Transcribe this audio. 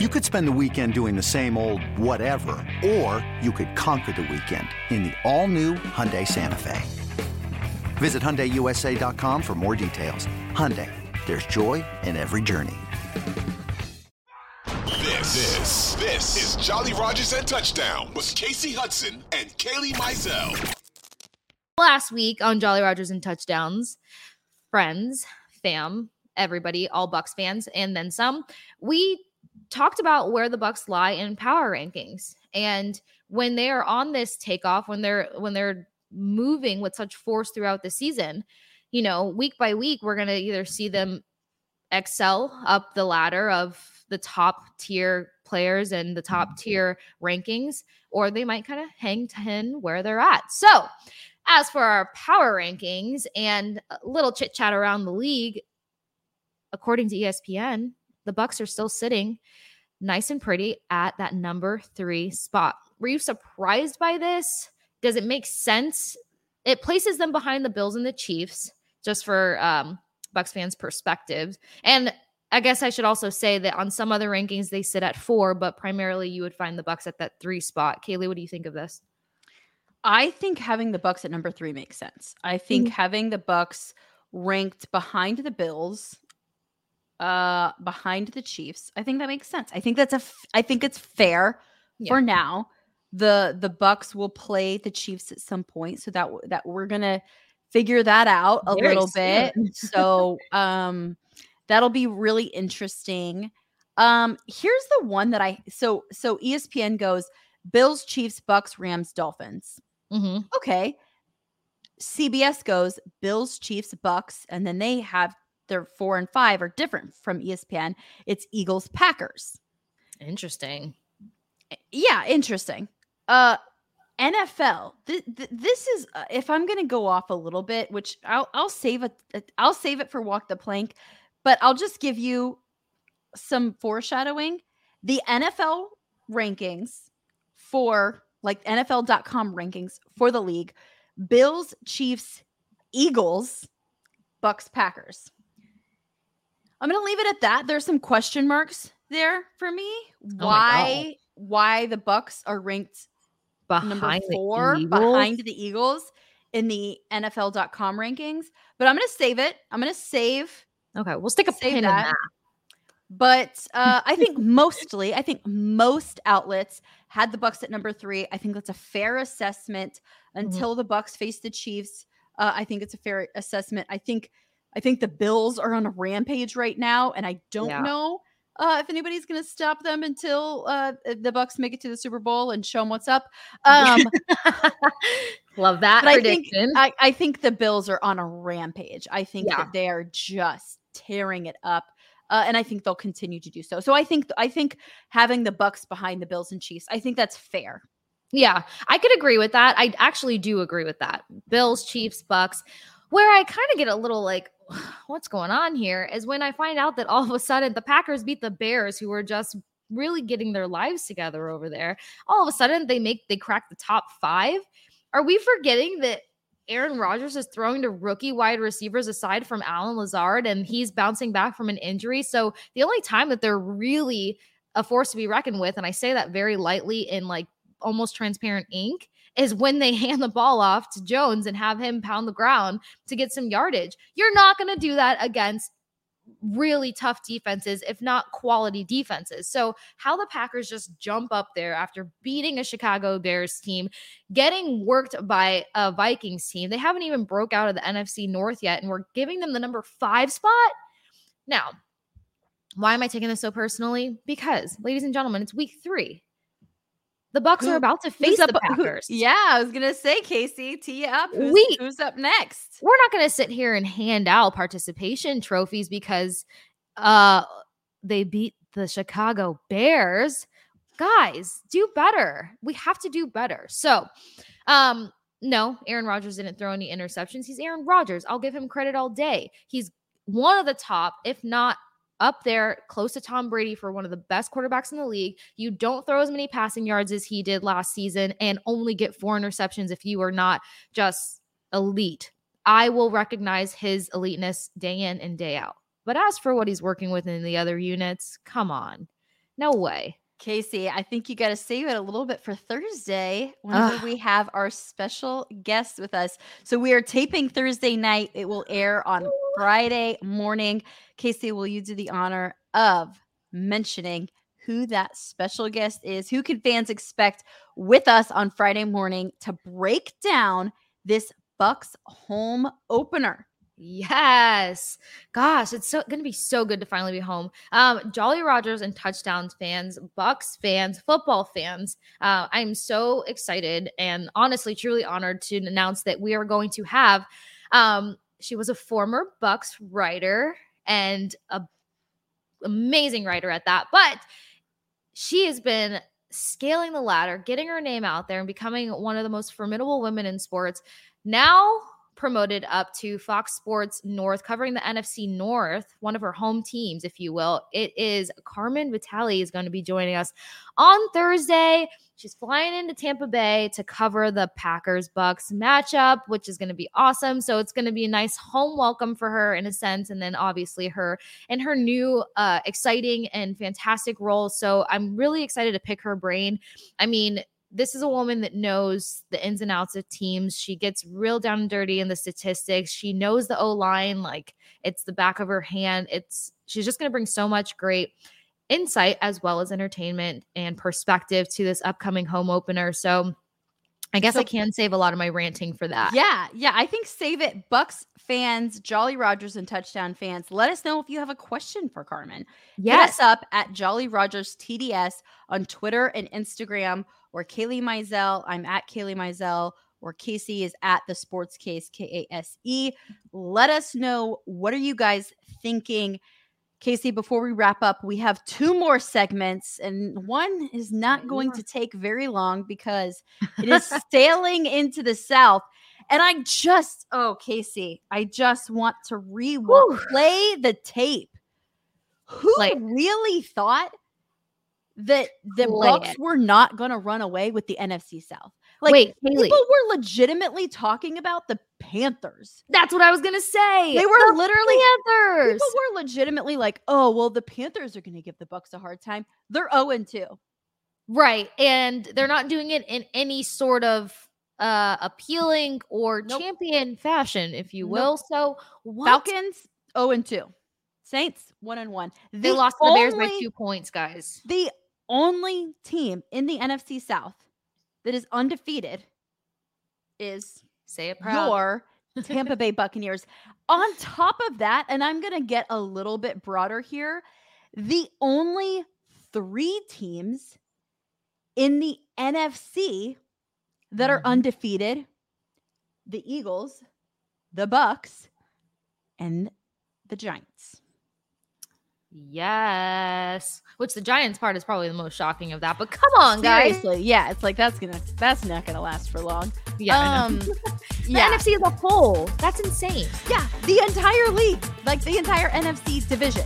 You could spend the weekend doing the same old whatever, or you could conquer the weekend in the all-new Hyundai Santa Fe. Visit HyundaiUSA.com for more details. Hyundai, there's joy in every journey. This, this, this is Jolly Rogers and Touchdown with Kasey Hudson and Kailey Mizell. Last week on Jolly Rogers and Touchdowns, friends, fam, everybody, all Bucs fans, and then some, we talked about where the Bucs lie in power rankings. And when they are on this takeoff, when they're when they're moving with such force throughout the season, you know, week by week, we're gonna either see them excel up the ladder of the top tier players and the top mm-hmm. tier rankings, or they might kind of hang 10 where they're at. So, as for our power rankings and a little chit chat around the league, according to ESPN, the Bucs are still sitting nice and pretty at that number three spot. Were you surprised by this? Does it make sense? It places them behind the Bills and the Chiefs, just for um, Bucs fans' perspective. And I guess I should also say that on some other rankings they sit at four, but primarily you would find the Bucs at that three spot. Kailey, what do you think of this? I think having the Bucs at number three makes sense. I think mm-hmm. having the Bucs ranked behind the Bills uh behind the Chiefs. I think that makes sense. I think that's a f- I think it's fair yeah. for now. The the Bucs will play the Chiefs at some point so that that we're going to figure that out a Very little soon. bit. so um that'll be really interesting. Um here's the one that I so so ESPN goes Bills, Chiefs, Bucs, Rams, Dolphins. Mm-hmm. Okay. CBS goes Bills, Chiefs, Bucs, and then they have their four and five are different from ESPN. It's Eagles Packers. Interesting. Eh, yeah, interesting. Uh NFL. Th- th- this is uh, if I'm going to go off a little bit, which I'll I'll save it I'll save it for walk the plank, but I'll just give you some foreshadowing. The NFL rankings for like NFL.com rankings for the league, Bills, Chiefs, Eagles, Bucs, Packers. I'm going to leave it at that. There's some question marks there for me. Oh why why the Bucs are ranked behind number 4 behind the Eagles in the NFL.com rankings, but I'm going to save it. I'm going to save Okay, we'll stick a pin that. in that. But uh, I think mostly, I think most outlets had the Bucs at number three. I think that's a fair assessment mm-hmm. until mm-hmm. the Bucs face the Chiefs. Uh, I think it's a fair assessment. I think I think the Bills are on a rampage right now, and I don't yeah. know uh, if anybody's going to stop them until uh, the Bucs make it to the Super Bowl and show them what's up. Um, Love that prediction. I think, I, I think, the Bills are on a rampage. I think yeah. that they are just tearing it up. Uh, and I think they'll continue to do so. So I think I think having the Bucs behind the Bills and Chiefs, I think that's fair. Yeah, I could agree with that. I actually do agree with that. Bills, Chiefs, Bucs. Where I kind of get a little like, what's going on here is when I find out that all of a sudden the Packers beat the Bears, who were just really getting their lives together over there. All of a sudden they make they crack the top five. Are we forgetting that Aaron Rodgers is throwing to rookie wide receivers aside from Allen Lazard, and he's bouncing back from an injury? So the only time that they're really a force to be reckoned with, and I say that very lightly in like almost transparent ink, is when they hand the ball off to Jones and have him pound the ground to get some yardage. You're not going to do that against really tough defenses, if not quality defenses. So, how the Packers just jump up there after beating a Chicago Bears team, getting worked by a Vikings team. They haven't even broke out of the NFC North yet, and we're giving them the number five spot. Now, why am I taking this so personally? Because, ladies and gentlemen, it's week three. The Bucs Who, are about to face up, the Packers. Who, yeah, I was gonna say, Kasey, tee up. Who's, we, who's up next? We're not gonna sit here and hand out participation trophies because uh they beat the Chicago Bears. Guys, do better. We have to do better. So, um, no, Aaron Rodgers didn't throw any interceptions. He's Aaron Rodgers. I'll give him credit all day. He's one of the top, if not up there close to Tom Brady for one of the best quarterbacks in the league. You don't throw as many passing yards as he did last season and only get four interceptions if you are not just elite. I will recognize his eliteness day in and day out. But as for what he's working with in the other units, come on. No way. Kasey, I think you got to save it a little bit for Thursday whenever Ugh. we have our special guest with us. So we are taping Thursday night. It will air on Friday morning. Kasey, will you do the honor of mentioning who that special guest is? Who can fans expect with us on Friday morning to break down this Bucs home opener? Yes. Gosh, it's so going to be so good to finally be home. Um, Jolly Rogers and touchdowns fans, Bucs fans, football fans. Uh, I'm so excited and honestly, truly honored to announce that we are going to have. Um, she was a former Bucs writer and a amazing writer at that, but she has been scaling the ladder, getting her name out there, and becoming one of the most formidable women in sports. Now promoted up to Fox Sports North, covering the NFC North, one of her home teams, if you will. It is Carmen Vitale is going to be joining us on Thursday. She's flying into Tampa Bay to cover the Packers Bucs matchup, which is going to be awesome. So it's going to be a nice home welcome for her in a sense, and then obviously her and her new uh, exciting and fantastic role. So I'm really excited to pick her brain. I mean, this is a woman that knows the ins and outs of teams. She gets real down and dirty in the statistics. She knows the O line like it's the back of her hand. It's she's just going to bring so much great insight as well as entertainment and perspective to this upcoming home opener. So I guess So- I can save a lot of my ranting for that. Yeah, yeah. I think save it. Bucs fans, Jolly Rogers and touchdown fans, let us know if you have a question for Carmen. Hit Yes. us up at Jolly Rogers TDS on Twitter and Instagram, or Kailey Mizell. I'm at Kailey Mizell, or Kasey is at the Sports Kase K A S E. Let us know what are you guys thinking. Kasey, before we wrap up, we have two more segments, and one is not going to take very long because it is sailing into the South. And I just, oh, Kasey, I just want to re play the tape. Who it. really thought that the Bucs were not going to run away with the NFC South? Like, Wait, Haley. people were legitimately talking about the Panthers. That's what I was going to say. They were The literally Panthers. People were legitimately like, "Oh, well, the Panthers are going to give the Bucs a hard time. They're 0 and 2." Right. And they're not doing it in any sort of uh appealing or Nope. champion fashion, if you Nope. will. So what? Falcons 0 and 2. Saints 1 and 1. they lost to the Bears by two points, guys. The only team in the NFC South that is undefeated is Say it proud. your Tampa Bay Buccaneers. On top of that, and I'm going to get a little bit broader here, the only 3 teams in the NFC that are Mhm. undefeated, the Eagles, the Bucs, and the Giants. Yes. Which the Giants part is probably the most shocking of that. But come on, guys. Seriously, yeah, it's like that's gonna that's not gonna last for long. Yeah. Um, the yeah, NFC as a whole. That's insane. yeah, the entire league, like the entire NFC division.